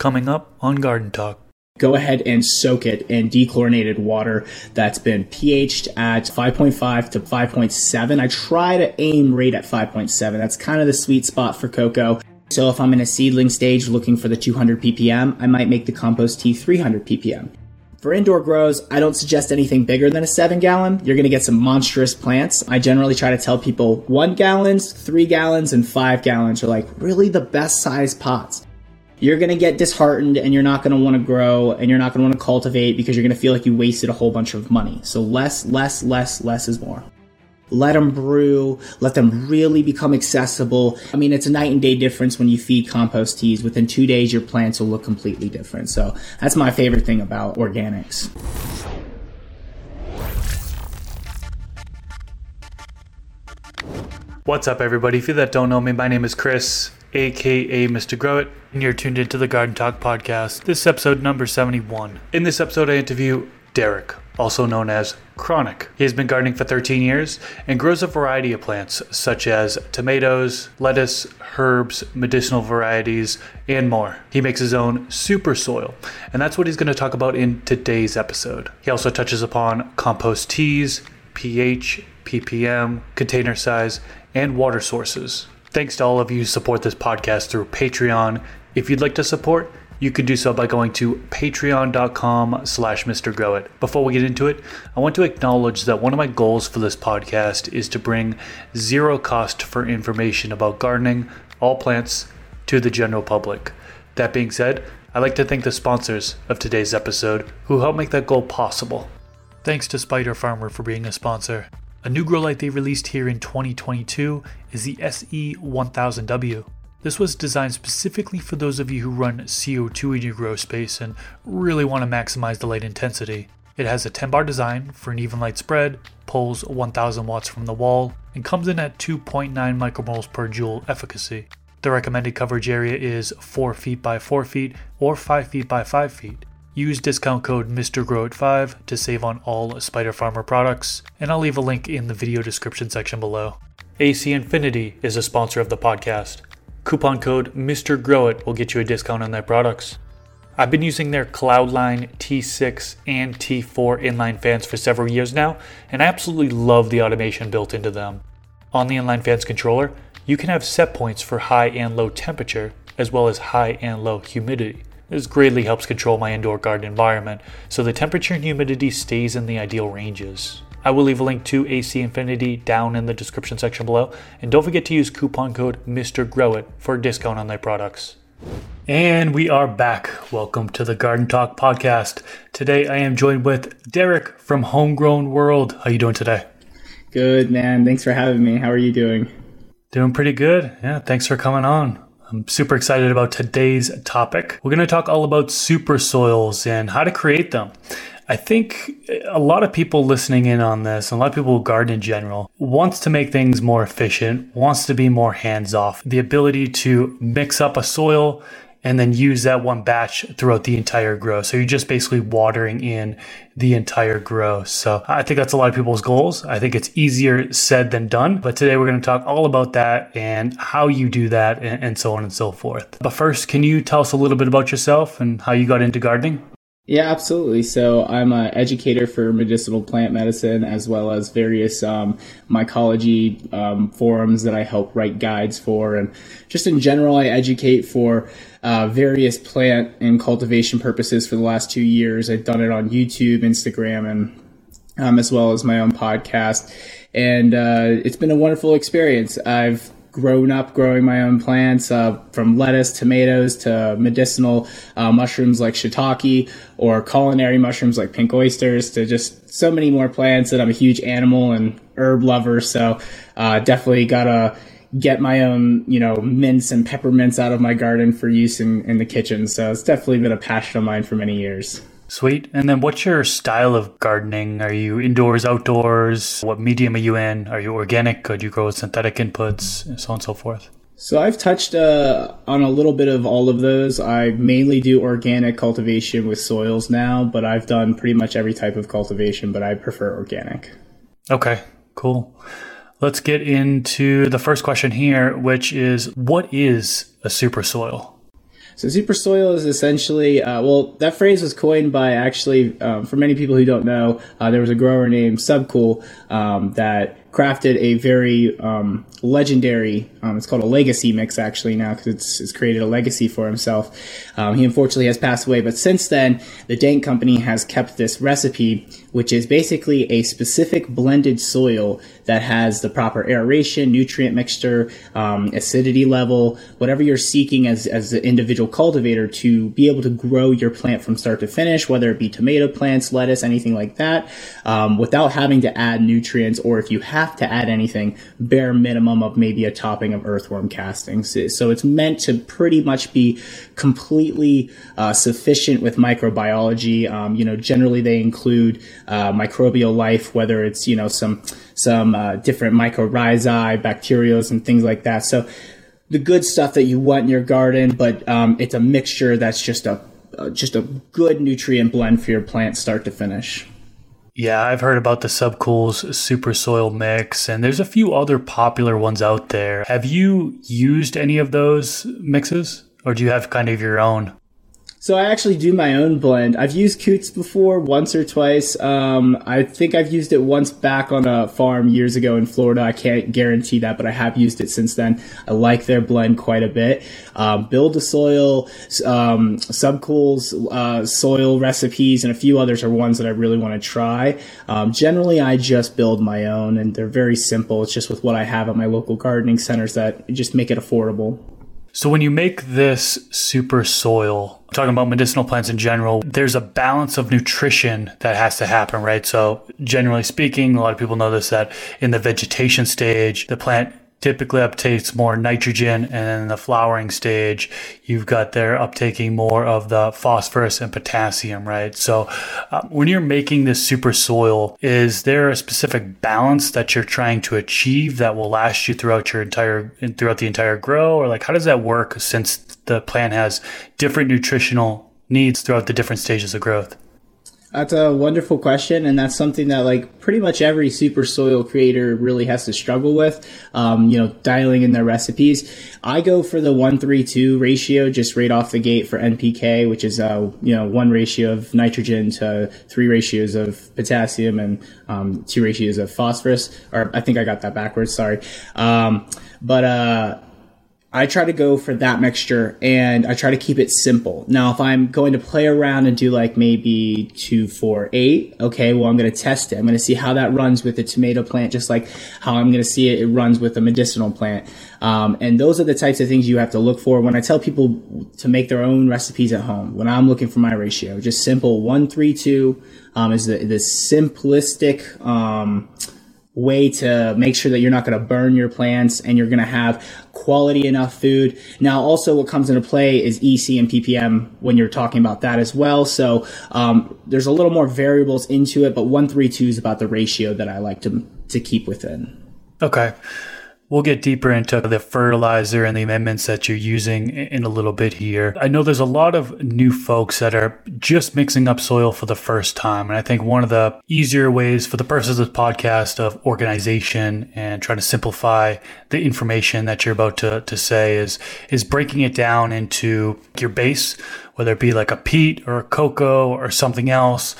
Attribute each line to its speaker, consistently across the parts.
Speaker 1: coming up on Garden Talk.
Speaker 2: Go ahead and soak it in dechlorinated water that's been pHed at 5.5 to 5.7. I try to aim right at 5.7. That's kind of the sweet spot for cocoa. So if I'm in a seedling stage looking for the 200 ppm, I might make the compost tea 300 ppm. For indoor grows, I don't suggest anything bigger than a seven gallon. You're going to get some monstrous plants. I generally try to tell people one gallons, three gallons, and five gallons are like really the best size pots. You're going to get disheartened and you're not going to want to grow and you're not going to want to cultivate because you're going to feel like you wasted a whole bunch of money. So less, less, less, less is more let them brew, let them really become accessible. I mean, it's a night and day difference when you feed compost teas. Within two days, your plants will look completely different. So that's my favorite thing about organics.
Speaker 1: What's up, everybody? If you that don't know me, my name is Chris, aka Mr. Grow It, and you're tuned into the Garden Talk podcast. This is episode number 71. In this episode, I interview Derek, also known as Chronic. He has been gardening for 13 years and grows a variety of plants such as tomatoes, lettuce, herbs, medicinal varieties, and more. He makes his own super soil, and that's what he's going to talk about in today's episode. He also touches upon compost teas, pH, ppm, container size, and water sources. Thanks to all of you who support this podcast through Patreon. If you'd like to support, you can do so by going to patreon.com slash mrgrowit. Before we get into it, I want to acknowledge that one of my goals for this podcast is to bring zero cost for information about gardening, all plants, to the general public. That being said, I'd like to thank the sponsors of today's episode who helped make that goal possible. Thanks to Spider Farmer for being a sponsor. A new grow light they released here in 2022 is the SE1000W. This was designed specifically for those of you who run CO2 in your grow space and really want to maximize the light intensity. It has a 10 bar design for an even light spread, pulls 1000 watts from the wall, and comes in at 2.9 micromoles per joule efficacy. The recommended coverage area is 4 feet by 4 feet or 5 feet by 5 feet. Use discount code MrGrowit5 to save on all Spider Farmer products, and I'll leave a link in the video description section below. AC Infinity is a sponsor of the podcast. Coupon code MrGrowit will get you a discount on their products. I've been using their Cloudline T6 and T4 inline fans for several years now, and I absolutely love the automation built into them. On the inline fans controller, you can have set points for high and low temperature, as well as high and low humidity. This greatly helps control my indoor garden environment, so the temperature and humidity stays in the ideal ranges. I will leave a link to AC Infinity down in the description section below. And don't forget to use coupon code MrGrowit for a discount on their products. And we are back. Welcome to the Garden Talk podcast. Today I am joined with Derek from Homegrown World. How you doing today?
Speaker 2: Good, man. Thanks for having me. How are you doing?
Speaker 1: Doing pretty good. Yeah, thanks for coming on. I'm super excited about today's topic. We're going to talk all about super soils and how to create them. I think a lot of people listening in on this, a lot of people who garden in general, wants to make things more efficient, wants to be more hands off. The ability to mix up a soil and then use that one batch throughout the entire grow. So you're just basically watering in the entire grow. So I think that's a lot of people's goals. I think it's easier said than done. But today we're going to talk all about that and how you do that and, and so on and so forth. But first, can you tell us a little bit about yourself and how you got into gardening?
Speaker 2: Yeah, absolutely. So I'm an educator for medicinal plant medicine as well as various um, mycology um, forums that I help write guides for. And just in general, I educate for uh, various plant and cultivation purposes for the last two years. I've done it on YouTube, Instagram, and um, as well as my own podcast. And uh, it's been a wonderful experience. I've grown up growing my own plants uh, from lettuce, tomatoes to medicinal uh, mushrooms like shiitake or culinary mushrooms like pink oysters to just so many more plants that I'm a huge animal and herb lover. So uh, definitely gotta get my own, you know, mints and peppermints out of my garden for use in, in the kitchen. So it's definitely been a passion of mine for many years.
Speaker 1: Sweet. And then what's your style of gardening? Are you indoors, outdoors? What medium are you in? Are you organic? Could you grow with synthetic inputs? And so on and so forth.
Speaker 2: So I've touched uh, on a little bit of all of those. I mainly do organic cultivation with soils now, but I've done pretty much every type of cultivation, but I prefer organic.
Speaker 1: Okay, cool. Let's get into the first question here, which is what is a super soil?
Speaker 2: So super soil is essentially, uh, well, that phrase was coined by actually, um, for many people who don't know, uh, there was a grower named Subcool um, that crafted a very um, legendary. Um, it's called a legacy mix actually now because it's, it's, created a legacy for himself. Um, he unfortunately has passed away, but since then the Dank Company has kept this recipe, which is basically a specific blended soil that has the proper aeration, nutrient mixture, um, acidity level, whatever you're seeking as as an individual cultivator to be able to grow your plant from start to finish, whether it be tomato plants, lettuce, anything like that, um, without having to add nutrients or if you have to add anything, bare minimum of maybe a topping of earthworm castings. So it's meant to pretty much be completely uh, sufficient with microbiology. Um, you know, generally they include uh, microbial life, whether it's you know some some uh, different mycorrhizae, bacterials, and things like that. So the good stuff that you want in your garden, but um, it's a mixture that's just a uh, just a good nutrient blend for your plant, start to finish.
Speaker 1: Yeah, I've heard about the Subcool's Super Soil Mix, and there's a few other popular ones out there. Have you used any of those mixes, or do you have kind of your own?
Speaker 2: So I actually do my own blend. I've used Coots before once or twice. Um, I think I've used it once back on a farm years ago in Florida. I can't guarantee that, but I have used it since then. I like their blend quite a bit. Um, Build a Soil, um, Subcool's uh, soil recipes, and a few others are ones that I really want to try. Um, generally, I just build my own, and they're very simple. It's just with what I have at my local gardening centers that just make it affordable.
Speaker 1: So when you make this super soil, talking about medicinal plants in general, there's a balance of nutrition that has to happen, right? So generally speaking, a lot of people know this that in the vegetation stage, the plant typically uptakes more nitrogen and in the flowering stage. You've got there uptaking more of the phosphorus and potassium right? So uh, when you're making this super soil is there a specific balance that you're trying to achieve that will last you throughout your entire throughout the entire grow? Or like how does that work since the plant has different nutritional needs throughout the different stages of growth
Speaker 2: that's a wonderful question, and that's something that like pretty much every super soil creator really has to struggle with. Um, you know, dialing in their recipes. I go for the one three two ratio just right off the gate for NPK, which is uh you know one ratio of nitrogen to three ratios of potassium and um, two ratios of phosphorus. Or I think I got that backwards. Sorry, um, but uh I try to go for that mixture and I try to keep it simple. Now, if I'm going to play around and do like maybe two, four, eight, okay, well, I'm going to test it. I'm going to see how that runs with the tomato plant, just like how I'm going to see it, it runs with a medicinal plant. Um, and those are the types of things you have to look for when I tell people to make their own recipes at home. When I'm looking for my ratio, just simple one, three, two, um, is the, the simplistic, um, way to make sure that you're not going to burn your plants and you're going to have quality enough food. Now, also what comes into play is EC and ppm when you're talking about that as well. So um, there's a little more variables into it, but one three two is about the ratio that I like to to keep within.
Speaker 1: Okay. We'll get deeper into the fertilizer and the amendments that you're using in a little bit here. I know there's a lot of new folks that are just mixing up soil for the first time. And I think one of the easier ways for the purposes of this podcast of organization and trying to simplify the information that you're about to, to say is, is breaking it down into your base, whether it be like a peat or a cocoa or something else,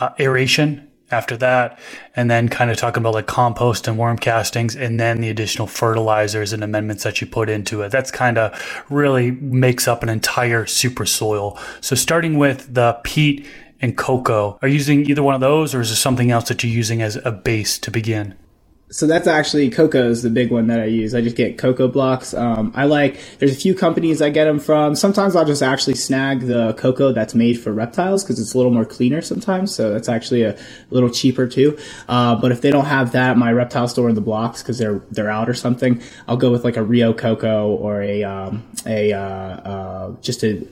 Speaker 1: uh, aeration after that, and then kind of talking about like compost and worm castings, and then the additional fertilizers and amendments that you put into it. That's kind of really makes up an entire super soil. So starting with the peat and cocoa, are you using either one of those, or is there something else that you're using as a base to begin?
Speaker 2: So that's actually cocoa is the big one that I use. I just get cocoa blocks. Um, I like there's a few companies I get them from. Sometimes I'll just actually snag the cocoa that's made for reptiles because it's a little more cleaner sometimes. So that's actually a little cheaper too. Uh, but if they don't have that, my reptile store in the blocks because they're they're out or something, I'll go with like a Rio Coco or a um, a uh, uh, just a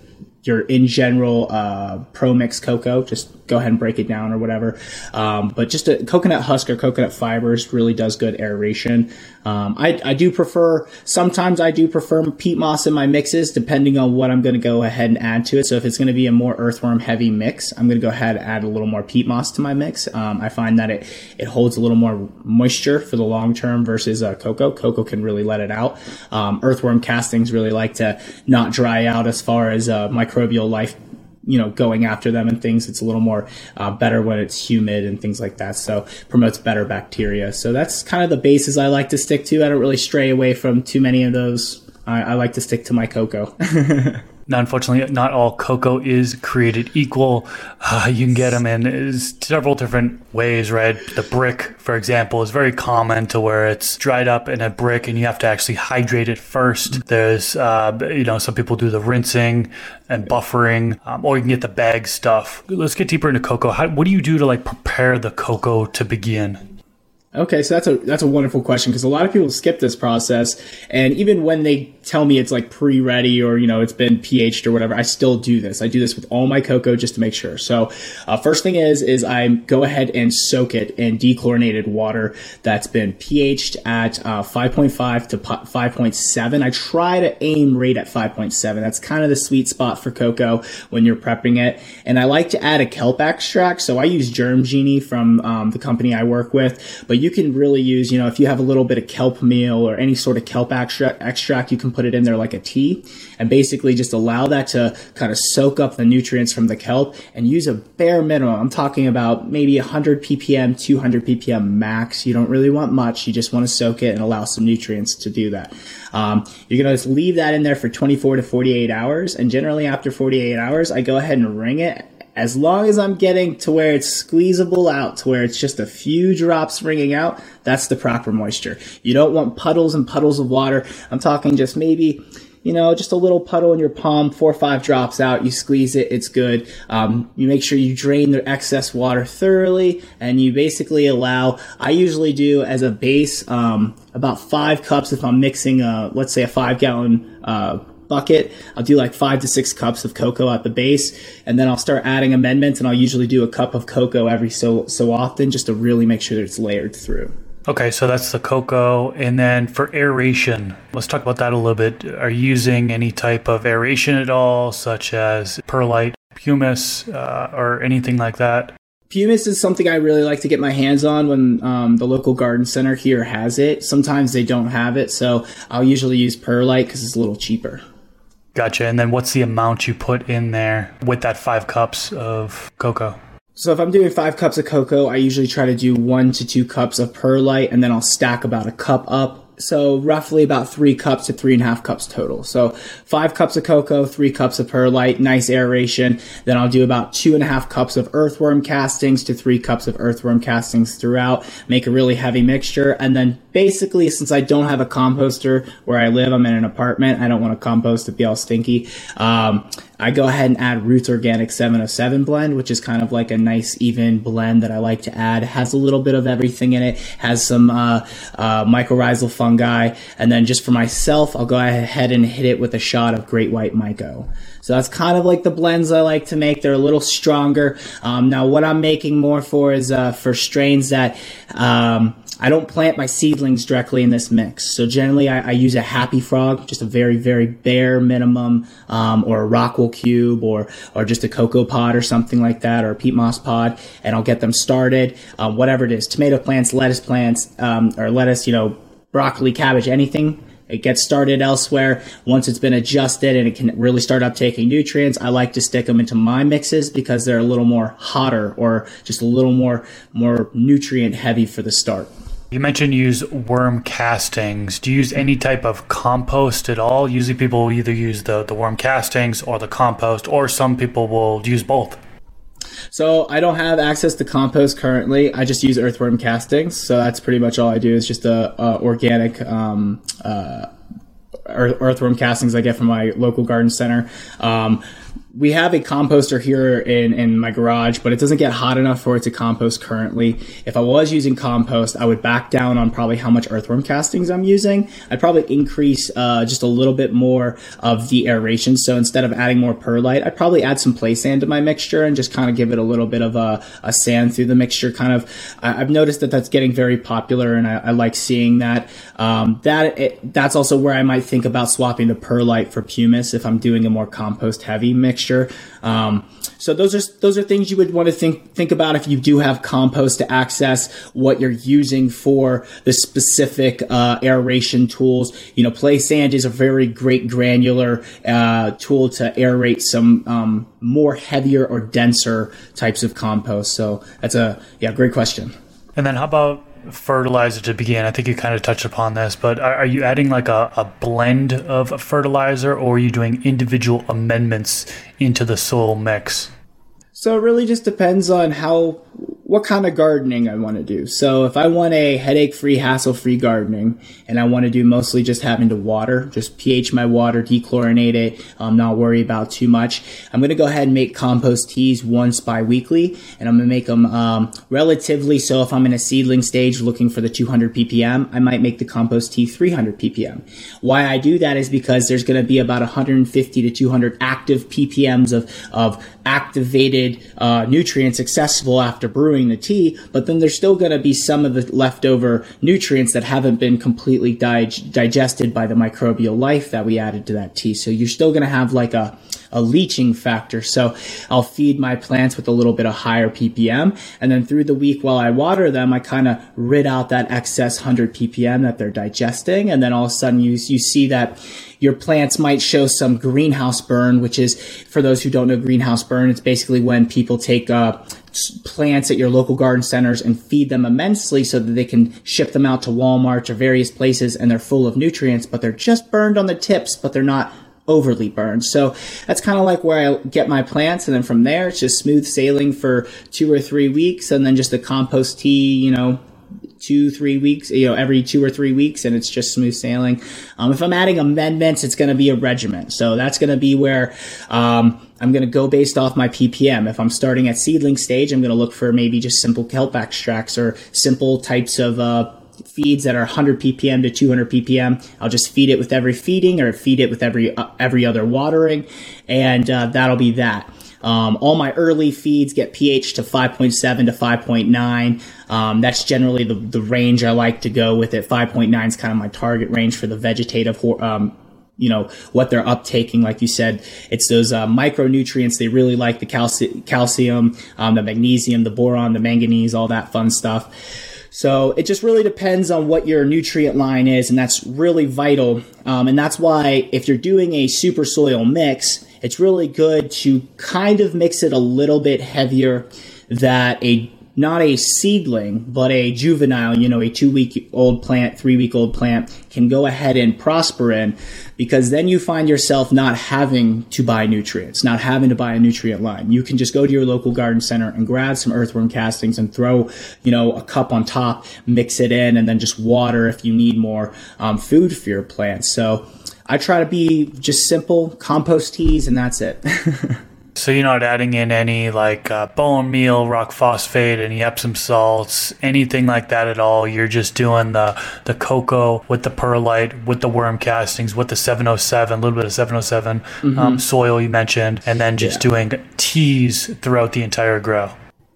Speaker 2: your in general uh, pro mix cocoa. Just go ahead and break it down or whatever. Um, but just a coconut husk or coconut fibers really does good aeration. Um, I, I do prefer sometimes I do prefer peat moss in my mixes depending on what I'm going to go ahead and add to it. So if it's going to be a more earthworm heavy mix, I'm going to go ahead and add a little more peat moss to my mix. Um, I find that it it holds a little more moisture for the long term versus uh, cocoa. Cocoa can really let it out. Um, earthworm castings really like to not dry out as far as uh, microbial life you know going after them and things it's a little more uh, better when it's humid and things like that. So promotes better bacteria. So that's kind of the bases i like to stick to. I don't really stray away from too many of those. I, I like to stick to my cocoa
Speaker 1: Now, unfortunately, not all cocoa is created equal. Uh, you can get them in several different ways, right? The brick, for example, is very common to where it's dried up in a brick and you have to actually hydrate it first. There's, uh, you know, some people do the rinsing and buffering, um, or you can get the bag stuff. Let's get deeper into cocoa. How, what do you do to like prepare the cocoa to begin?
Speaker 2: Okay, so that's a that's a wonderful question because a lot of people skip this process, and even when they tell me it's like pre-ready or you know it's been pH'd or whatever, I still do this. I do this with all my cocoa just to make sure. So, uh, first thing is is I go ahead and soak it in dechlorinated water that's been pH'd at uh, 5.5 to 5.7. I try to aim right at 5.7. That's kind of the sweet spot for cocoa when you're prepping it, and I like to add a kelp extract. So I use Germ Genie from um, the company I work with, but you can really use, you know, if you have a little bit of kelp meal or any sort of kelp extract, extract, you can put it in there like a tea and basically just allow that to kind of soak up the nutrients from the kelp and use a bare minimum. I'm talking about maybe 100 ppm, 200 ppm max. You don't really want much. You just want to soak it and allow some nutrients to do that. Um, you're going to leave that in there for 24 to 48 hours. And generally after 48 hours, I go ahead and wring it as long as I'm getting to where it's squeezable out, to where it's just a few drops ringing out, that's the proper moisture. You don't want puddles and puddles of water. I'm talking just maybe, you know, just a little puddle in your palm, four or five drops out. You squeeze it, it's good. Um, you make sure you drain the excess water thoroughly, and you basically allow. I usually do as a base um, about five cups if I'm mixing, a, let's say, a five gallon. Uh, bucket. I'll do like five to six cups of cocoa at the base, and then I'll start adding amendments, and I'll usually do a cup of cocoa every so so often just to really make sure that it's layered through.
Speaker 1: Okay, so that's the cocoa. And then for aeration, let's talk about that a little bit. Are you using any type of aeration at all, such as perlite, pumice, uh, or anything like that?
Speaker 2: Pumice is something I really like to get my hands on when um, the local garden center here has it. Sometimes they don't have it, so I'll usually use perlite because it's a little cheaper.
Speaker 1: Gotcha. And then what's the amount you put in there with that five cups of cocoa?
Speaker 2: So if I'm doing five cups of cocoa, I usually try to do one to two cups of perlite, and then I'll stack about a cup up so roughly about three cups to three and a half cups total. So five cups of cocoa, three cups of perlite, nice aeration. Then I'll do about two and a half cups of earthworm castings to three cups of earthworm castings throughout. Make a really heavy mixture. And then basically, since I don't have a composter where I live, I'm in an apartment. I don't want to compost to be all stinky. Um, I go ahead and add Roots Organic 707 blend, which is kind of like a nice even blend that I like to add. It has a little bit of everything in it. Has some uh, uh, mycorrhizal fungi, and then just for myself, I'll go ahead and hit it with a shot of Great White Myco. So that's kind of like the blends I like to make. They're a little stronger. Um, now, what I'm making more for is uh, for strains that um, I don't plant my seedlings directly in this mix. So generally, I, I use a Happy Frog, just a very, very bare minimum, um, or a Rockwool cube, or or just a cocoa pod or something like that, or a peat moss pod, and I'll get them started. Um, whatever it is, tomato plants, lettuce plants, um, or lettuce, you know, broccoli, cabbage, anything. It gets started elsewhere. Once it's been adjusted and it can really start uptaking nutrients, I like to stick them into my mixes because they're a little more hotter or just a little more more nutrient heavy for the start.
Speaker 1: You mentioned you use worm castings. Do you use any type of compost at all? Usually people will either use the, the worm castings or the compost, or some people will use both.
Speaker 2: So I don't have access to compost currently. I just use earthworm castings. So that's pretty much all I do is just a, a organic um, uh, earthworm castings I get from my local garden center. Um, we have a composter here in, in my garage, but it doesn't get hot enough for it to compost currently. If I was using compost, I would back down on probably how much earthworm castings I'm using. I'd probably increase uh, just a little bit more of the aeration. So instead of adding more perlite, I'd probably add some play sand to my mixture and just kind of give it a little bit of a, a sand through the mixture. Kind of, I, have noticed that that's getting very popular, and I, I like seeing that. Um, that it, that's also where I might think about swapping the perlite for pumice if I'm doing a more compost heavy mixture mixture. Um, so those are those are things you would want to think think about if you do have compost to access what you're using for the specific uh, aeration tools. You know, play sand is a very great granular uh, tool to aerate some um, more heavier or denser types of compost. So that's a yeah great question.
Speaker 1: And then how about fertilizer to begin? I think you kind of touched upon this, but are, are you adding like a, a, blend of fertilizer or are you doing individual amendments into the soil mix?
Speaker 2: So it really just depends on how what kind of gardening I want to do. So if I want a headache free, hassle free gardening and I want to do mostly just having to water, just pH my water, dechlorinate it, um, not worry about too much, I'm to go ahead and make compost teas once bi-weekly and I'm to make them um, relatively so if I'm in a seedling stage looking for the 200 ppm, I might make the compost tea 300 ppm. Why I do that is because there's to be about 150 to 200 active ppms of, of activated uh, nutrients accessible after brewing the tea, but then there's still going to be some of the leftover nutrients that haven't been completely dig- digested by the microbial life that we added to that tea. So you're still going to have like a, a leaching factor. So I'll feed my plants with a little bit of higher ppm. And then through the week while I water them, I kind of rid out that excess 100 ppm that they're digesting. And then all of a sudden you, you see that your plants might show some greenhouse burn, which is, for those who don't know greenhouse burn, it's basically when people take uh, plants at your local garden centers and feed them immensely so that they can ship them out to Walmart or various places and they're full of nutrients, but they're just burned on the tips, but they're not overly burned. So that's kind of like where I get my plants. And then from there, it's just smooth sailing for two or three weeks. And then just the compost tea, you know, two, three weeks, you know, every two or three weeks, and it's just smooth sailing. Um, if I'm adding amendments, it's going to be a regiment. So that's going to be where um, I'm going to go based off my ppm. If I'm starting at seedling stage, I'm going to look for maybe just simple kelp extracts or simple types of uh, feeds that are 100 ppm to 200 ppm. I'll just feed it with every feeding or feed it with every uh, every other watering, and uh, that'll be that. Um, all my early feeds get pH to 5.7 to 5.9. Um, that's generally the, the range I like to go with it. 5.9 is kind of my target range for the vegetative um, you know what they're uptaking like you said it's those uh, micronutrients they really like the calci- calcium um, the magnesium the boron the manganese all that fun stuff so it just really depends on what your nutrient line is and that's really vital. Um, and that's why if you're doing a super soil mix it's really good to kind of mix it a little bit heavier that a not a seedling, but a juvenile, you know, a two week old plant, three week old plant can go ahead and prosper in because then you find yourself not having to buy nutrients, not having to buy a nutrient line. You can just go to your local garden center and grab some earthworm castings and throw, you know, a cup on top, mix it in, and then just water if you need more um, food for your plants. So, I try to be just simple compost teas, and that's it.
Speaker 1: so you're not adding in any like uh, bone meal, rock phosphate, any Epsom salts, anything like that at all. You're just doing the the cocoa with the perlite, with the worm castings, with the 707, a little bit of 707 mm-hmm. um, soil you mentioned, and then just yeah. doing teas throughout the entire grow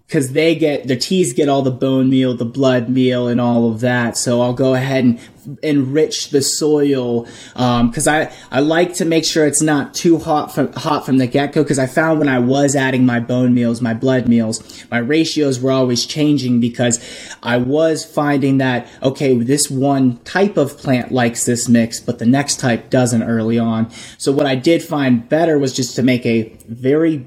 Speaker 2: because they get the teas get all the bone meal, the blood meal, and all of that. So I'll go ahead and enrich the soil because um, I I like to make sure it's not too hot from hot from the get go. Because I found when I was adding my bone meals, my blood meals, my ratios were always changing because I was finding that okay, this one type of plant likes this mix, but the next type doesn't early on. So what I did find better was just to make a very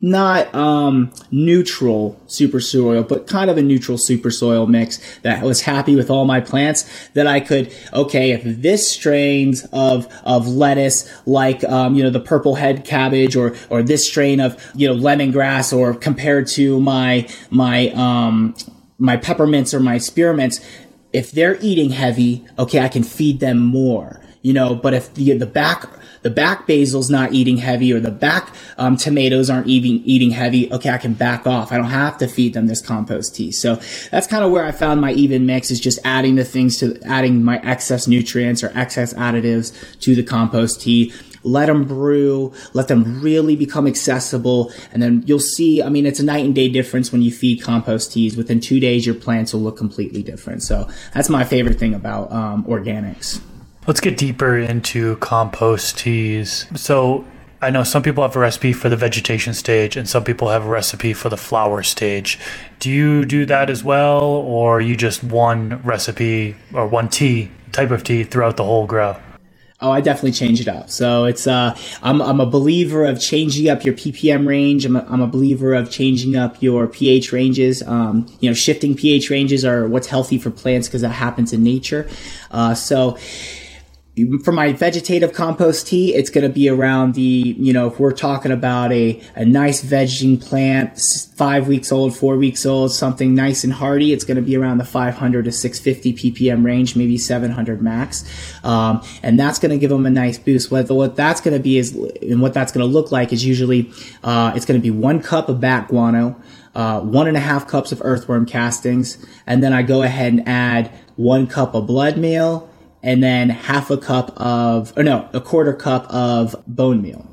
Speaker 2: not um, neutral super soil, but kind of a neutral super soil mix that was happy with all my plants. That I could, okay, if this strains of of lettuce, like um, you know the purple head cabbage, or or this strain of you know lemongrass, or compared to my my um, my peppermints or my spearmints, if they're eating heavy, okay, I can feed them more. You know, but if the the back the back basil's not eating heavy or the back um, tomatoes aren't eating eating heavy. Okay, I can back off. I don't have to feed them this compost tea. So that's kind of where I found my even mix is just adding the things to adding my excess nutrients or excess additives to the compost tea let them brew, let them really become accessible. And then you'll see, I mean, it's a night and day difference when you feed compost teas. Within two days, your plants will look completely different. So that's my favorite thing about um, organics.
Speaker 1: Let's get deeper into compost teas. So I know some people have a recipe for the vegetation stage and some people have a recipe for the flower stage. Do you do that as well, or you just one recipe or one tea, type of tea throughout the whole grow?
Speaker 2: Oh, I definitely change it up. So it's uh, I'm I'm a believer of changing up your ppm range. I'm a, I'm a believer of changing up your pH ranges. Um, you know, shifting pH ranges are what's healthy for plants because that happens in nature. Uh, so for my vegetative compost tea, it's going to be around the, you know, if we're talking about a, a nice vegging plant, five weeks old, four weeks old, something nice and hardy, it's going to be around the 500 to 650 ppm range, maybe 700 max. Um, and that's going to give them a nice boost. What, what that's going to be is, and what that's going to look like is usually, uh, it's going to be one cup of bat guano, uh, one and a half cups of earthworm castings, and then I go ahead and add one cup of blood meal, and then half a cup of, or no, a quarter cup of bone meal.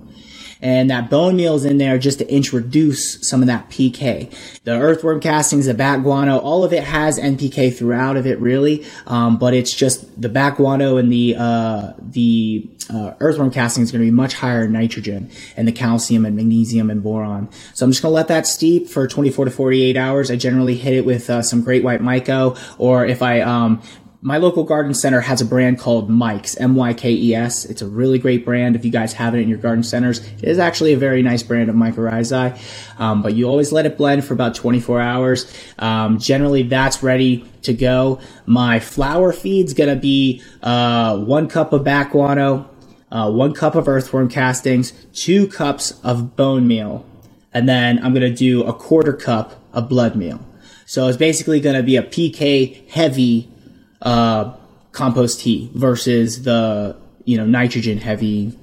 Speaker 2: And that bone meal is in there just to introduce some of that PK. The earthworm castings, the bat guano, all of it has NPK throughout of it, really. Um, but it's just the bat guano and the uh, the uh, earthworm casting is going to be much higher in nitrogen and the calcium and magnesium and boron. So I'm just going to let that steep for 24 to 48 hours. I generally hit it with uh, some great white myco, or if I um, my local garden center has a brand called Mykes, M-Y-K-E-S. It's a really great brand. If you guys have it in your garden centers, it is actually a very nice brand of mycorrhizae. Um, but you always let it blend for about 24 hours. Um, generally, that's ready to go. My flower feed's gonna be uh, one cup of bat guano, uh, one cup of earthworm castings, two cups of bone meal, and then I'm gonna do a quarter cup of blood meal. So it's basically gonna be a PK heavy uh, compost tea versus the you know nitrogen heavy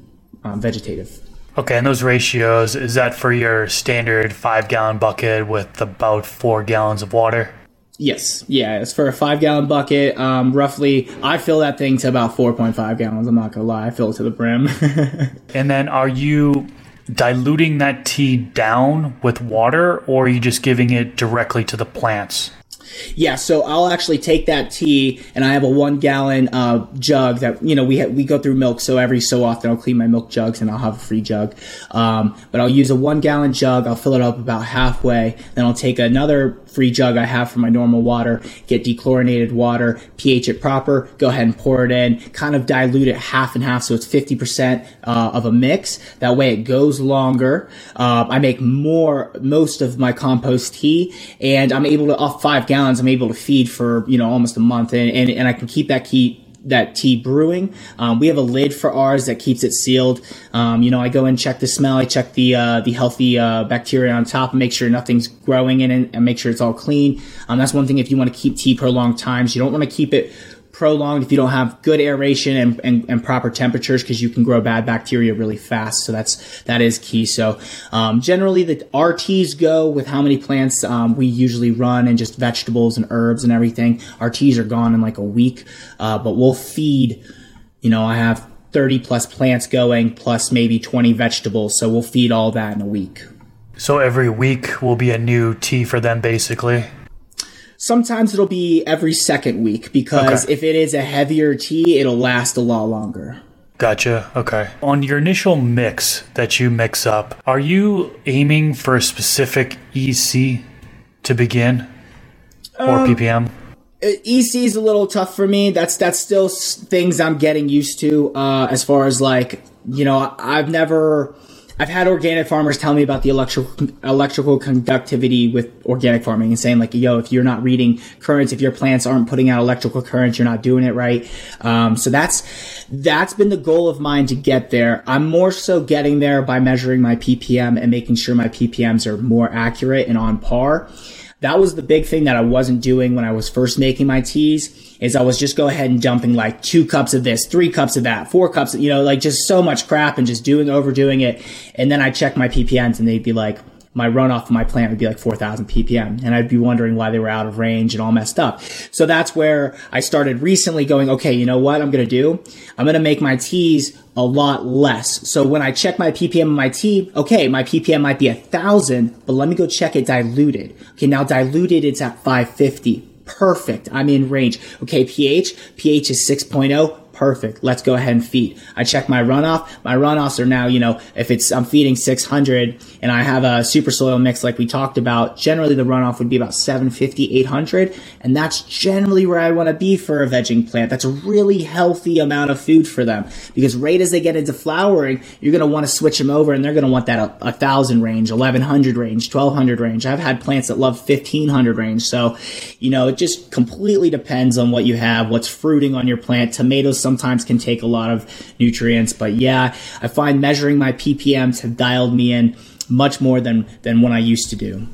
Speaker 2: um, vegetative.
Speaker 1: Okay, and those ratios is that for your standard five gallon bucket with about four gallons of water?
Speaker 2: Yes, yeah, it's for a five gallon bucket. Um, roughly, I fill that thing to about four point five gallons. I'm not gonna lie, I fill it to the brim.
Speaker 1: and then, are you diluting that tea down with water, or are you just giving it directly to the plants?
Speaker 2: Yeah, so I'll actually take that tea, and I have a one gallon uh, jug that you know we ha- we go through milk. So every so often I'll clean my milk jugs, and I'll have a free jug. Um, but I'll use a one gallon jug. I'll fill it up about halfway. Then I'll take another free jug I have for my normal water, get dechlorinated water, pH it proper, go ahead and pour it in, kind of dilute it half and half so it's 50% uh, of a mix. That way it goes longer. Uh, I make more, most of my compost tea and I'm able to, off five gallons, I'm able to feed for, you know, almost a month and, and, and I can keep that key that tea brewing. Um, we have a lid for ours that keeps it sealed. Um, you know, I go and check the smell. I check the uh, the healthy uh, bacteria on top make sure nothing's growing in it and make sure it's all clean. Um, that's one thing if you want to keep tea for long times. You don't want to keep it prolonged if you don't have good aeration and, and, and proper temperatures because you can grow bad bacteria really fast. So that's that is key. So um, generally the RTs go with how many plants um, we usually run and just vegetables and herbs and everything. RTs are gone in like a week, uh, but we'll feed. You know, I have 30 plus plants going plus maybe 20 vegetables. So we'll feed all that in a week.
Speaker 1: So every week will be a new tea for them, basically.
Speaker 2: Sometimes it'll be every second week because okay. if it is a heavier tea, it'll last a lot longer.
Speaker 1: Gotcha. Okay. On your initial mix that you mix up, are you aiming for a specific EC to begin or um, ppm?
Speaker 2: EC is a little tough for me. That's that's still things I'm getting used to. Uh, as far as like you know, I've never I've had organic farmers tell me about the electrical electrical conductivity with organic farming and saying like, yo, if you're not reading currents, if your plants aren't putting out electrical currents, you're not doing it right. Um, so that's that's been the goal of mine to get there. I'm more so getting there by measuring my ppm and making sure my ppms are more accurate and on par. That was the big thing that I wasn't doing when I was first making my teas is I was just go ahead and dumping like two cups of this, three cups of that, four cups, of, you know, like just so much crap and just doing, overdoing it. And then I check my PPMs and they'd be like, my runoff of my plant would be like 4,000 ppm. And I'd be wondering why they were out of range and all messed up. So that's where I started recently going, okay, you know what I'm going to do? I'm going to make my teas a lot less. So when I check my ppm in my tea, okay, my ppm might be a thousand, but let me go check it diluted. Okay, now diluted, it's at 550 perfect. I'm in range. Okay, pH, pH is 6.0 perfect. Let's go ahead and feed. I check my runoff. My runoffs are now, you know, if it's, I'm feeding 600 and I have a super soil mix like we talked about, generally the runoff would be about 750, 800. And that's generally where I want to be for a vegging plant. That's a really healthy amount of food for them because right as they get into flowering, you're going to want to switch them over and they're going to want that a, a thousand range, 1100 range, 1200 range. I've had plants that love 1500 range. So, you know, it just completely depends on what you have, what's fruiting on your plant. Tomatoes, sometimes can take a lot of nutrients. But yeah, I find measuring my ppms have dialed me in much more than than what I used to do.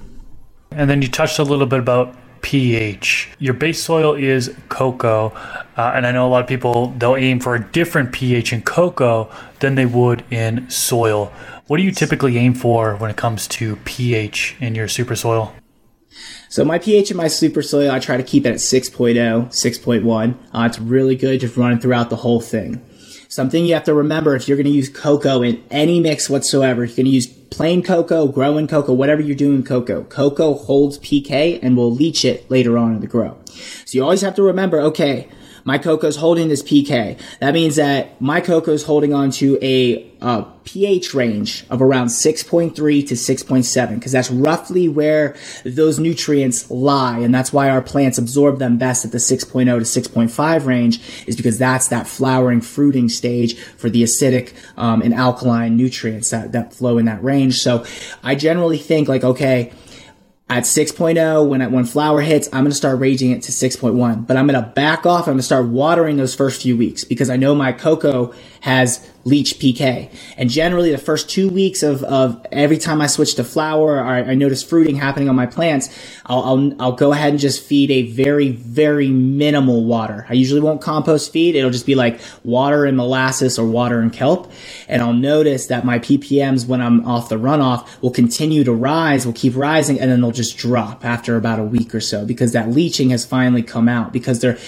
Speaker 1: And then you touched a little bit about pH. Your base soil is cocoa, uh, and I know a lot of people they'll aim for a different pH in cocoa than they would in soil. What do you typically aim for when it comes to pH in your super soil?
Speaker 2: So my pH in my super soil, I try to keep it at 6.0, 6.1. Uh, it's really good just running throughout the whole thing. Something you have to remember if you're going to use cocoa in any mix whatsoever, you're going to use plain cocoa, growing cocoa, whatever you're doing cocoa. Cocoa holds pK and will leach it later on in the grow. So you always have to remember, okay, my cocoa is holding this pK. That means that my cocoa is holding on to a, pH range of around 6.3 to 6.7 because that's roughly where those nutrients lie. And that's why our plants absorb them best at the 6.0 to 6.5 range is because that's that flowering fruiting stage for the acidic um, and alkaline nutrients that, that flow in that range. So I generally think like, okay, at 6.0 when when flower hits i'm going to start raising it to 6.1 but i'm going to back off i'm going to start watering those first few weeks because i know my cocoa has leach pk and generally the first two weeks of, of every time i switch to flower or i notice fruiting happening on my plants I'll, I'll, I'll go ahead and just feed a very very minimal water. I usually won't compost feed. It'll just be like water and molasses or water and kelp. And i'll notice that my ppms when i'm off the runoff will continue to rise will keep rising and then they'll just drop after about a week or so because that leaching has finally come out because they're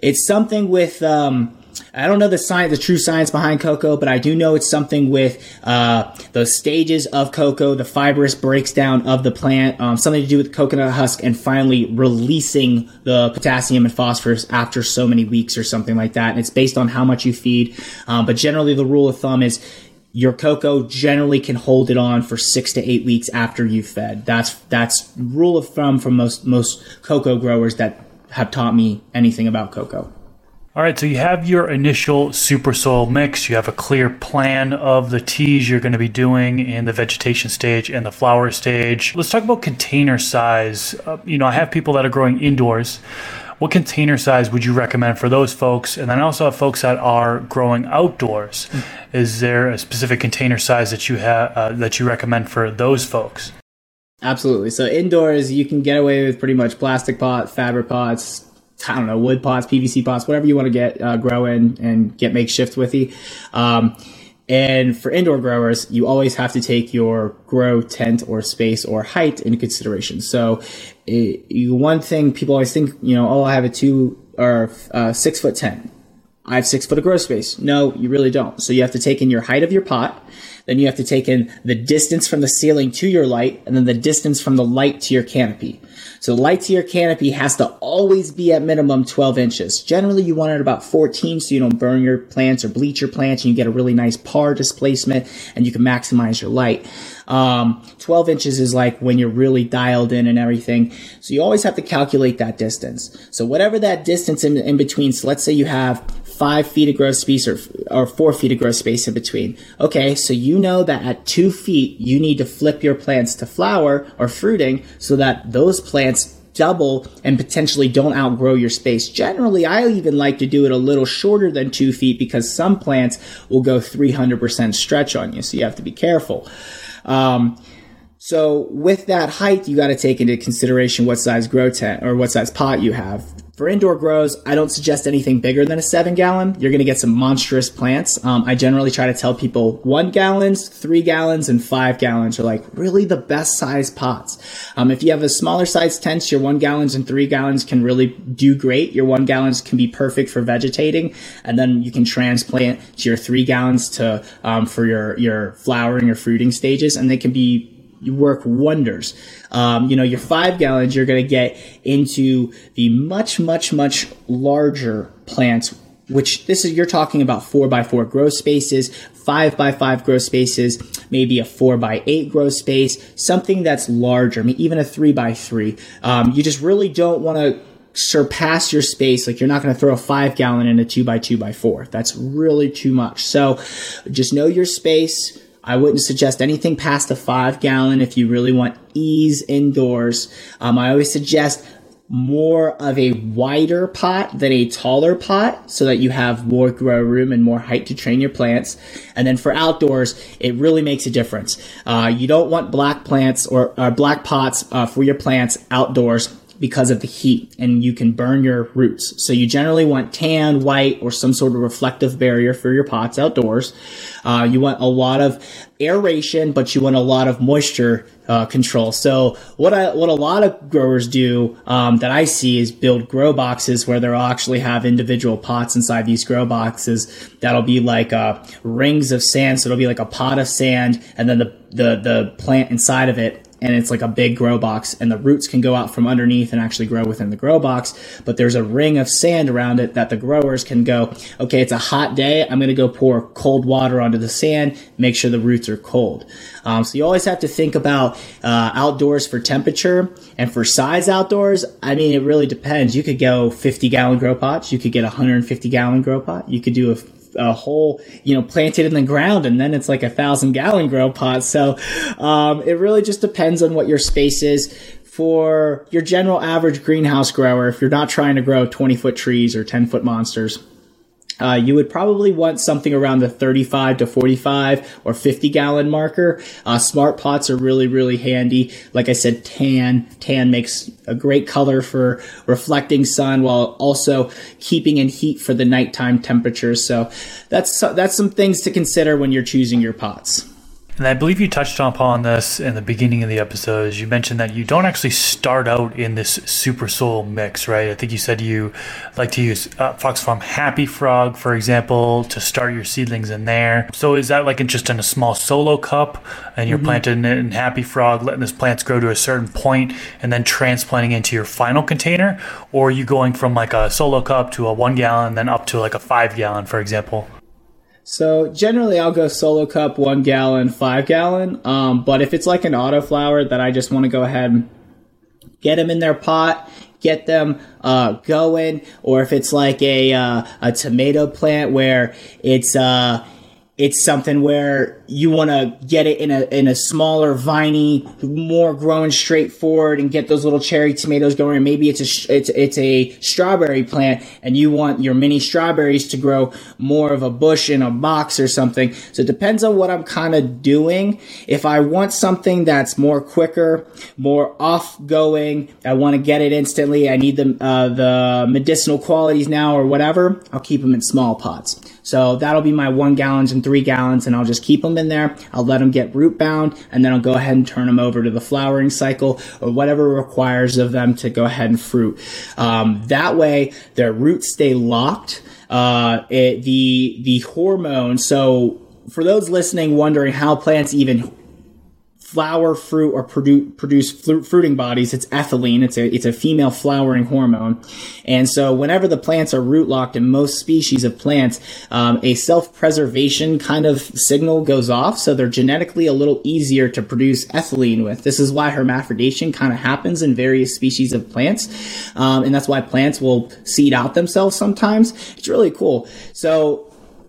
Speaker 2: it's something with um, I don't know the science, the true science behind cocoa, but I do know it's something with uh, the stages of cocoa, the fibrous breakdown of the plant, um, something to do with coconut husk, and finally releasing the potassium and phosphorus after so many weeks or something like that. And it's based on how much you feed. Um, but generally, the rule of thumb is your cocoa generally can hold it on for six to eight weeks after you've fed. That's that's rule of thumb for most most cocoa growers that have taught me anything about cocoa.
Speaker 1: All right, so you have your initial super soil mix. You have a clear plan of the teas you're going to be doing in the vegetation stage and the flower stage. Let's talk about container size. Uh, you know, I have people that are growing indoors what container size would you recommend for those folks? And then I also have folks that are growing outdoors. Mm. Is there a specific container size that you have uh, that you recommend for those folks?
Speaker 2: Absolutely. So indoors, you can get away with pretty much plastic pot, fabric pots, I don't know, wood pots, PVC pots, whatever you want to get uh, grow in and get makeshift with you. Um, and for indoor growers, you always have to take your grow tent or space or height into consideration. So, it, you, one thing people always think, you know, oh, I have a two or uh, six foot tent. I have six foot of grow space. No, you really don't. So you have to take in your height of your pot. Then you have to take in the distance from the ceiling to your light and then the distance from the light to your canopy. So light to your canopy has to always be at minimum 12 inches. Generally, you want it about 14 so you don't burn your plants or bleach your plants and you get a really nice par displacement and you can maximize your light. Um, 12 inches is like when you're really dialed in and everything. So you always have to calculate that distance. So whatever that distance in, in between, so let's say you have five feet of grow space or, or four feet of grow space in between. Okay, so you know that at two feet, you need to flip your plants to flower or fruiting so that those plants double and potentially don't outgrow your space. Generally, I even like to do it a little shorter than two feet because some plants will go 300% stretch on you. So you have to be careful. Um, So with that height, you got to take into consideration what size grow tent or what size pot you have. For indoor grows, I don't suggest anything bigger than a seven gallon. You're going to get some monstrous plants. Um, I generally try to tell people one gallons, three gallons, and five gallons are like really the best size pots. Um, if you have a smaller size tent, your one gallons and three gallons can really do great. Your one gallons can be perfect for vegetating, and then you can transplant to your three gallons to um, for your your flowering or fruiting stages, and they can be work wonders. Um, you know, your five gallons, you're going to get into the much, much, much larger plants, which this is, you're talking about four by four grow spaces, five by five grow spaces, maybe a four by eight grow space, something that's larger. I mean, even a three by three. Um, you just really don't want to surpass your space. Like you're not going to throw a five gallon in a two by two by four. That's really too much. So just know your space I wouldn't suggest anything past a five gallon if you really want ease indoors. Um, I always suggest more of a wider pot than a taller pot so that you have more grow room and more height to train your plants. And then for outdoors, it really makes a difference. Uh, you don't want black plants or uh, black pots uh, for your plants outdoors because of the heat and you can burn your roots. So you generally want tan, white, or some sort of reflective barrier for your pots outdoors. Uh, you want a lot of aeration, but you want a lot of moisture uh, control. So what I, what a lot of growers do um, that I see is build grow boxes where they'll actually have individual pots inside these grow boxes. That'll be like uh, rings of sand. So it'll be like a pot of sand, and then the the the plant inside of it and it's like a big grow box and the roots can go out from underneath and actually grow within the grow box but there's a ring of sand around it that the growers can go okay it's a hot day i'm going to go pour cold water onto the sand make sure the roots are cold. Um, so you always have to think about uh, outdoors for temperature and for size outdoors i mean it really depends. You could go 50 gallon grow pots you could get a 150 gallon grow pot you could do a a hole, you know, planted in the ground, and then it's like a thousand gallon grow pot. So um, it really just depends on what your space is. For your general average greenhouse grower, if you're not trying to grow 20 foot trees or 10 foot monsters, uh, you would probably want something around the 35 to 45 or 50 gallon marker. Uh, smart pots are really, really handy. Like I said, tan. Tan makes a great color for reflecting sun while also keeping in heat for the nighttime temperatures. So that's, that's some things to consider when you're choosing your pots.
Speaker 1: And I believe you touched upon this in the beginning of the episode. You mentioned that you don't actually start out in this super soil mix, right? I think you said you like to use uh, Fox Farm Happy Frog, for example, to start your seedlings in there. So is that like in just in a small solo cup and you're mm-hmm. planting it in Happy Frog, letting those plants grow to a certain point and then transplanting into your final container? Or are you going from like a solo cup to a one gallon, then up to like a five gallon, for example?
Speaker 2: So generally, I'll go solo cup, one gallon, five gallon. Um, but if it's like an auto flower that I just want to go ahead and get them in their pot, get them uh, going, or if it's like a uh, a tomato plant where it's uh, it's something where you want to get it in a in a smaller viney, more growing straightforward, and get those little cherry tomatoes going. Maybe it's a it's it's a strawberry plant, and you want your mini strawberries to grow more of a bush in a box or something. So it depends on what I'm kind of doing. If I want something that's more quicker, more off going, I want to get it instantly. I need the uh, the medicinal qualities now or whatever. I'll keep them in small pots. So that'll be my one gallons and three gallons, and I'll just keep them in there. I'll let them get root bound, and then I'll go ahead and turn them over to the flowering cycle or whatever requires of them to go ahead and fruit. Um, that way, their roots stay locked. Uh, it, the the hormone. So for those listening, wondering how plants even flower fruit or produce, produce fruiting bodies it's ethylene it's a it's a female flowering hormone. And so whenever the plants are root locked in most species of plants um, a self-preservation kind of signal goes off so they're genetically a little easier to produce ethylene with. This is why hermaphrodation kind of happens in various species of plants um, and that's why plants will seed out themselves sometimes. It's really cool. So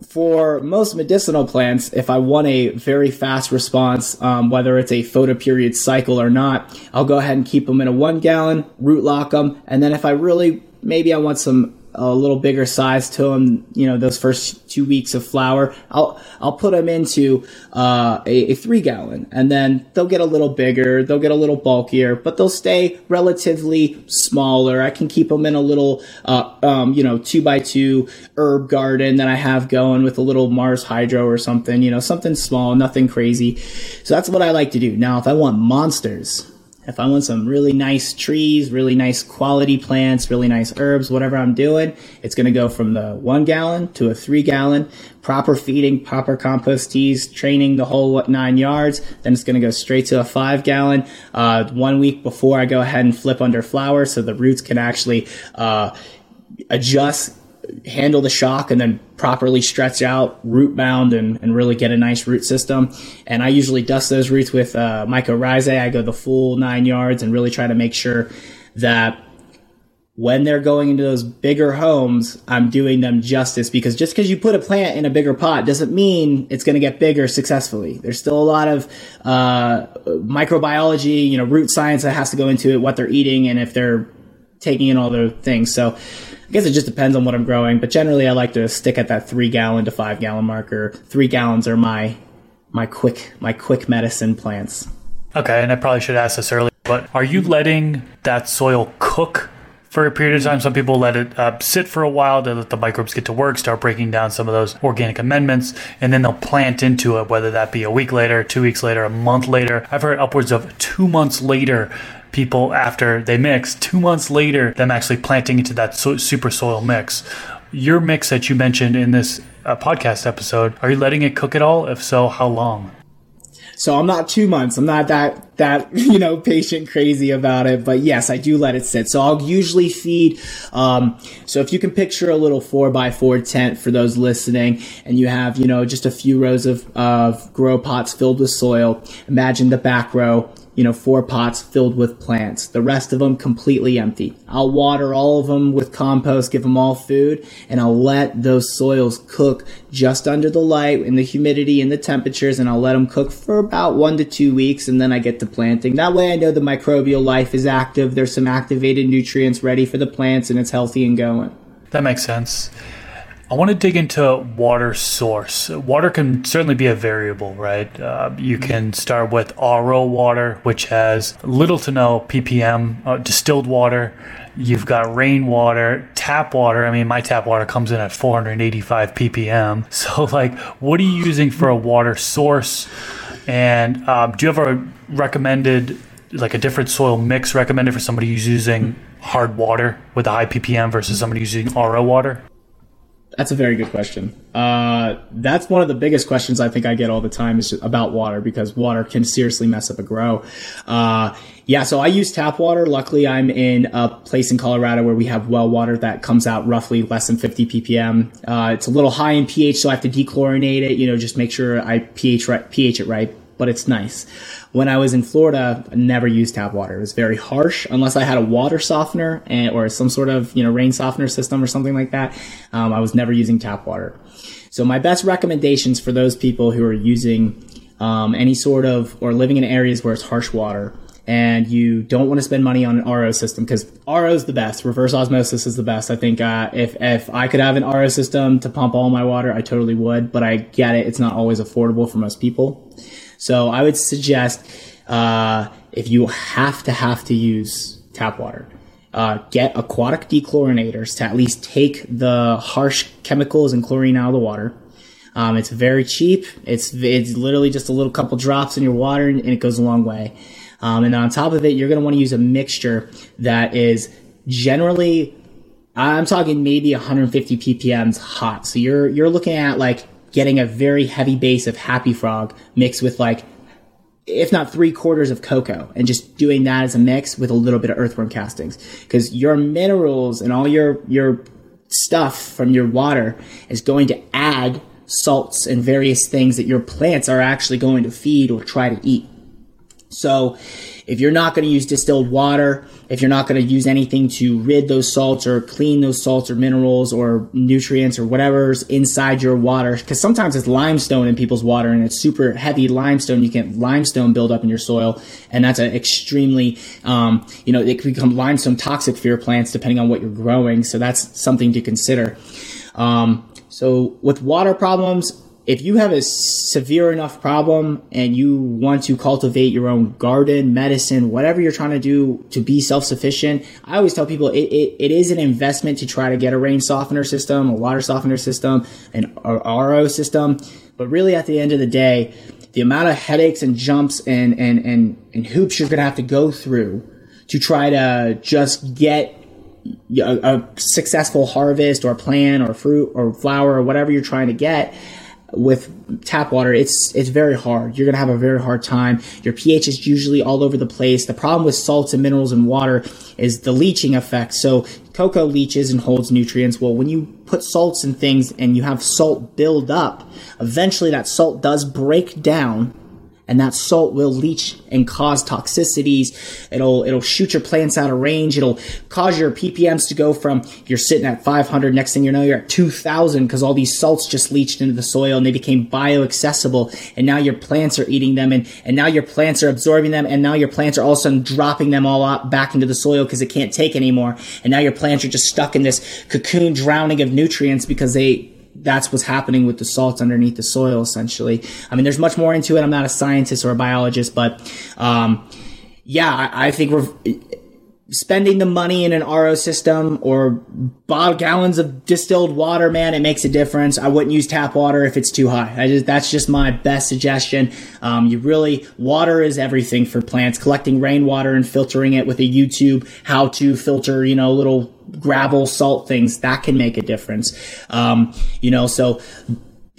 Speaker 2: for most medicinal plants, if I want a very fast response, um, whether it's a photoperiod cycle or not, I'll go ahead and keep them in a one gallon, root lock them, and then if I really maybe I want some a little bigger size to them, you know, those first two weeks of flower, I'll, I'll put them into, uh, a, a, three gallon and then they'll get a little bigger. They'll get a little bulkier, but they'll stay relatively smaller. I can keep them in a little, uh, um, you know, two by two herb garden that I have going with a little Mars Hydro or something, you know, something small, nothing crazy. So that's what I like to do. Now, if I want monsters, if I want some really nice trees, really nice quality plants, really nice herbs, whatever I'm doing, it's going to go from the one gallon to a three gallon, proper feeding, proper compost teas, training the whole nine yards. Then it's going to go straight to a five gallon, uh, one week before I go ahead and flip under flower so the roots can actually, uh, adjust handle the shock and then properly stretch out root bound and, and really get a nice root system. And I usually dust those roots with uh, mycorrhizae. I go the full nine yards and really try to make sure that when they're going into those bigger homes, I'm doing them justice because just because you put a plant in a bigger pot doesn't mean it's going to get bigger successfully. There's still a lot of uh, microbiology, you know, root science that has to go into it, what they're eating, and if they're taking in all the things. So I guess it just depends on what I'm growing, but generally I like to stick at that three gallon to five gallon marker. Three gallons are my my quick my quick medicine plants.
Speaker 1: Okay, and I probably should ask this earlier, but are you letting that soil cook for a period of time? Some people let it uh, sit for a while to let the microbes get to work, start breaking down some of those organic amendments, and then they'll plant into it, whether that be a week later, two weeks later, a month later. I've heard upwards of two months later people after they mix two months later them actually planting into that so- super soil mix your mix that you mentioned in this uh, podcast episode are you letting it cook at all if so how long
Speaker 2: so I'm not two months. I'm not that that you know patient crazy about it. But yes, I do let it sit. So I'll usually feed. Um, so if you can picture a little four by four tent for those listening, and you have you know just a few rows of of grow pots filled with soil. Imagine the back row you know, four pots filled with plants. The rest of them completely empty. I'll water all of them with compost, give them all food, and I'll let those soils cook just under the light and the humidity and the temperatures, and I'll let them cook for about one to two weeks, and then I get to planting. That way I know the microbial life is active. There's some activated nutrients ready for the plants, and it's healthy and going.
Speaker 1: That makes sense. I want to dig into water source. Water can certainly be a variable, right? Uh, you can start with RO water, which has little to no ppm, uh, distilled water. You've got rainwater, tap water. I mean, my tap water comes in at 485 ppm. So, like, what are you using for a water source? And um, do you have a recommended, like, a different soil mix recommended for somebody who's using hard water with a high ppm versus somebody using RO water?
Speaker 2: That's a very good question. Uh, that's one of the biggest questions I think I get all the time is about water because water can seriously mess up a grow. Uh, yeah, so I use tap water. Luckily, I'm in a place in Colorado where we have well water that comes out roughly less than 50 ppm. Uh, it's a little high in pH, so I have to dechlorinate it. You know, just make sure I pH right, pH it right but it's nice. When I was in Florida, I never used tap water. It was very harsh unless I had a water softener and, or some sort of, you know, rain softener system or something like that. Um, I was never using tap water. So my best recommendations for those people who are using um, any sort of or living in areas where it's harsh water and you don't want to spend money on an RO system because RO is the best. Reverse osmosis is the best. I think uh, if if I could have an RO system to pump all my water, I totally would. But I get it; it's not always affordable for most people. So I would suggest uh, if you have to have to use tap water, uh, get aquatic dechlorinators to at least take the harsh chemicals and chlorine out of the water. Um, it's very cheap. It's it's literally just a little couple drops in your water, and, it goes a long way. Um, and on top of it, you're going to want to use a mixture that is generally, I'm talking maybe 150 ppm's hot. So you're you're looking at like getting a very heavy base of Happy Frog mixed with like, if not three quarters of coco and just doing that as a mix with a little bit of earthworm castings. Cause your minerals and all your, your stuff from your water is going to add salts and various things that your plants are actually going to feed or try to eat. So if you're not going to use distilled water, if you're not going to use anything to rid those salts or clean those salts or minerals or nutrients or whatever's inside your water, because sometimes it's limestone in people's water and it's super heavy limestone. You get limestone build up in your soil, and that's an extremely, um, you know, it can become limestone toxic for your plants depending on what you're growing. So that's something to consider. Um, so with water problems, if you have a severe enough problem and you want to cultivate your own garden, medicine, whatever you're trying to do to be self-sufficient, I always tell people it, it, it is an investment to try to get a rain softener system, a water softener system, an RO system. But really at the end of the day, the amount of headaches and jumps and, and, and, and hoops you're going to have to go through to try to just get a, a successful harvest or plant or fruit or flower or whatever you're trying to get with tap water, it's it's very hard. You're gonna have a very hard time. Your pH is usually all over the place. The problem with salts and minerals and water is the leaching effect. So coco leaches and holds nutrients. Well, when you put salts and things and you have salt build up, eventually that salt does break down and that salt will leach and cause toxicities. It'll it'll shoot your plants out of range. It'll cause your ppms to go from you're sitting at 500, next thing you know you're at 2,000 because all these salts just leached into the soil and they became bioaccessible. And now your plants are eating them, and and now your plants are absorbing them, and now your plants are all of a sudden dropping them all back into the soil because it can't take anymore. And now your plants are just stuck in this cocoon drowning of nutrients because they that's what's happening with the salts underneath the soil, essentially. I mean, there's much more into it. I'm not a scientist or a biologist, but um, yeah, I, I, think we're spending the money in an RO system or bottle gallons of distilled water. Man, it makes a difference. I wouldn't use tap water if it's too high. I just, that's just my best suggestion. Um, you really water is everything for plants. Collecting rainwater and filtering it with a YouTube how to filter, you know, little gravel salt things that can make a difference. Um, you know, so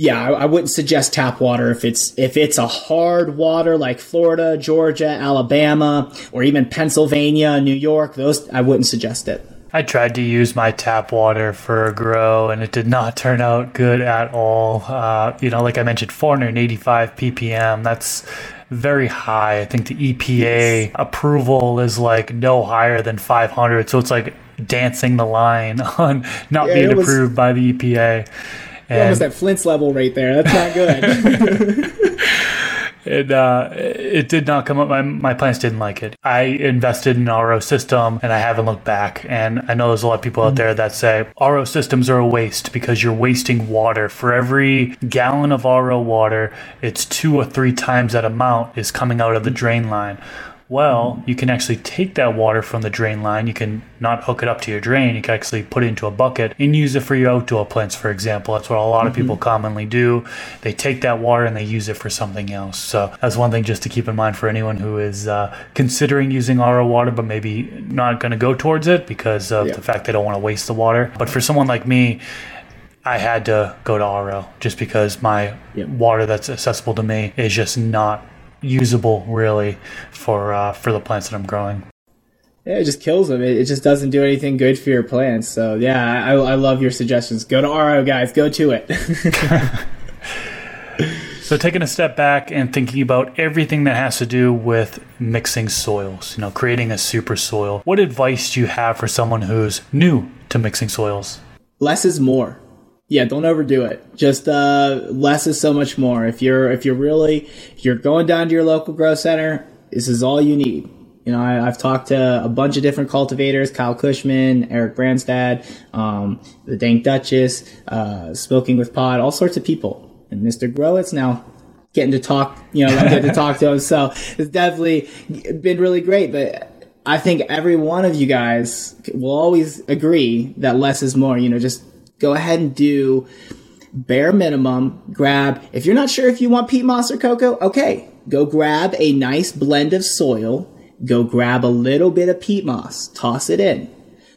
Speaker 2: yeah, I, I, wouldn't suggest tap water if it's if it's a hard water like Florida, Georgia, Alabama, or even Pennsylvania, New York. Those I wouldn't suggest it.
Speaker 1: I tried to use my tap water for a grow, and it did not turn out good at all. Uh, you know, like I mentioned, 485 ppm. That's very high. I think the EPA yes. approval is like no higher than 500. So it's like dancing the line on not yeah, being was, approved by the EPA.
Speaker 2: And, almost at Flint's level right there. That's not good.
Speaker 1: it uh, it did not come up. My my plants didn't like it. I invested in an RO system, and I haven't looked back. And I know there's a lot of people out there that say RO systems are a waste because you're wasting water. For every gallon of RO water, it's two or three times that amount is coming out of the drain line. Well, you can actually take that water from the drain line. You can not hook it up to your drain. You can actually put it into a bucket and use it for your outdoor plants, for example. That's what a lot of mm-hmm. people commonly do. They take that water and they use it for something else. So that's one thing just to keep in mind for anyone who is uh, considering using RO water, but maybe not going to go towards it because of yeah. the fact they don't want to waste the water. But for someone like me, I had to go to RO just because my water that's accessible to me is just not usable really for uh, for the plants that I'm growing.
Speaker 2: Yeah, it just kills them. It, it just doesn't do anything good for your plants. So yeah, I, I love your suggestions. Go to RO, guys. Go to it.
Speaker 1: so taking a step back and thinking about everything that has to do with mixing soils, you know, creating a super soil. What advice do you have for someone who's new to mixing soils?
Speaker 2: Less is more yeah, don't overdo it. Just uh, less is so much more. If you're if you're really if you're going down to your local grow center, this is all you need. You know, I, have talked to a bunch of different cultivators: Kyle Kushman, Eric Branstad, um, the Dank Duchess, uh, Smoking with Pod, all sorts of people. And Mr. Grow Growitz now getting to talk. You know, getting to talk to him. So it's definitely been really great. But I think every one of you guys will always agree that less is more. You know, just go ahead and do bare minimum. Grab, if you're not sure if you want peat moss or coco, okay, go grab a nice blend of soil. Go grab a little bit of peat moss, toss it in.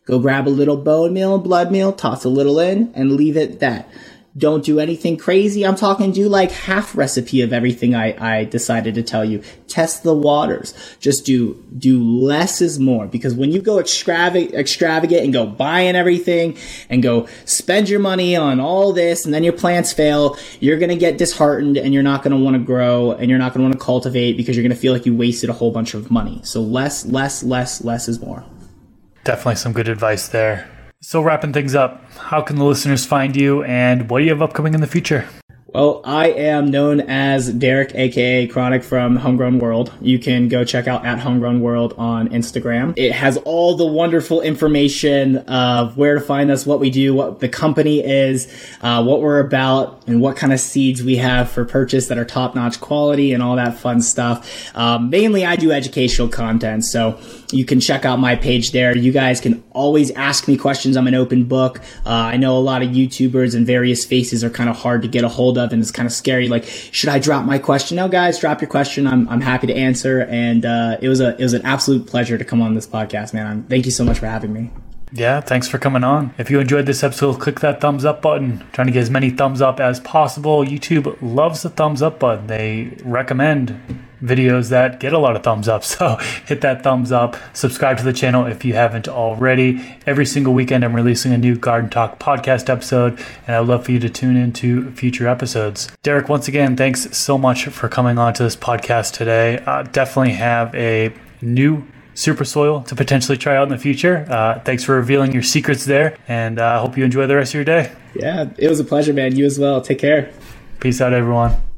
Speaker 2: Go grab a little bone meal and blood meal, toss a little in, and leave it that. Don't do anything crazy. I'm talking do like half recipe of everything I, I decided to tell you. Test the waters. Just do, do less is more because when you go extravagant, extravagant and go buying everything and go spend your money on all this and then your plants fail, you're going to get disheartened and you're not going to want to grow and you're not going to want to cultivate because you're going to feel like you wasted a whole bunch of money. So less, less, less, less is more.
Speaker 1: Definitely some good advice there. So, wrapping things up, how can the listeners find you and what do you have upcoming in the future?
Speaker 2: Well, I am known as Derek, aka Chronic from Homegrown World. You can go check out at Homegrown World on Instagram. It has all the wonderful information of where to find us, what we do, what the company is, uh, what we're about, and what kind of seeds we have for purchase that are top notch quality and all that fun stuff. Um, mainly, I do educational content, so you can check out my page there. You guys can always ask me questions. I'm an open book. Uh, I know a lot of YouTubers and various faces are kind of hard to get a hold of and it's kind of scary. Like, should I drop my question? No, guys, drop your question. I'm, I'm happy to answer. And, uh, it was a, it was an absolute pleasure to come on this podcast, man. I'm, thank you so much for having me.
Speaker 1: Yeah, thanks for coming on. If you enjoyed this episode, click that thumbs up button. trying to get as many thumbs up as possible. YouTube loves the thumbs up button. They recommend videos that get a lot of thumbs up. So hit that thumbs up. Subscribe to the channel if you haven't already. Every single weekend, I'm releasing a new Garden Talk podcast episode, and I'd love for you to tune into future episodes. Derek, once again, thanks so much for coming on to this podcast today. Uh, definitely have a new super soil to potentially try out in the future. Uh, thanks for revealing your secrets there, and uh, I uh, hope you enjoy the rest of your day.
Speaker 2: Yeah, it was a pleasure, man. You as well. Take care.
Speaker 1: Peace out, everyone.